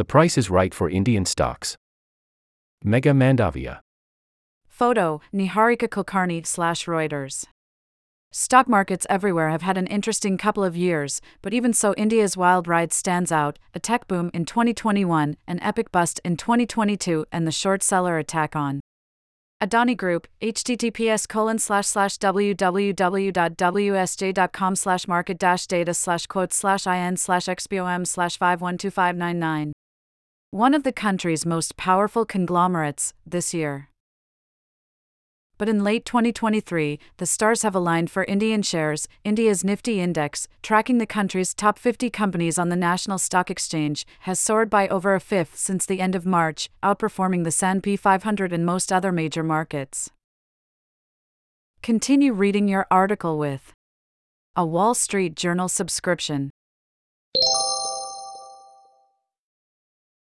The price is right for Indian stocks. Megha Mandavia. Photo Niharika Kulkarni slash Reuters. Stock markets everywhere have had an interesting couple of years, but even so, India's wild ride stands out a tech boom in 2021, an epic bust in 2022, and the short seller attack on Adani Group, https colon slash slash www.wsj.com slash market dash data slash quote slash in slash xbom slash 512599. One of the country's most powerful conglomerates this year. But in late 2023, the stars have aligned for Indian shares. India's Nifty index, tracking the country's top 50 companies on the National Stock Exchange, has soared by over a fifth since the end of March, outperforming the S&P 500 and most other major markets. Continue reading your article with a Wall Street Journal subscription.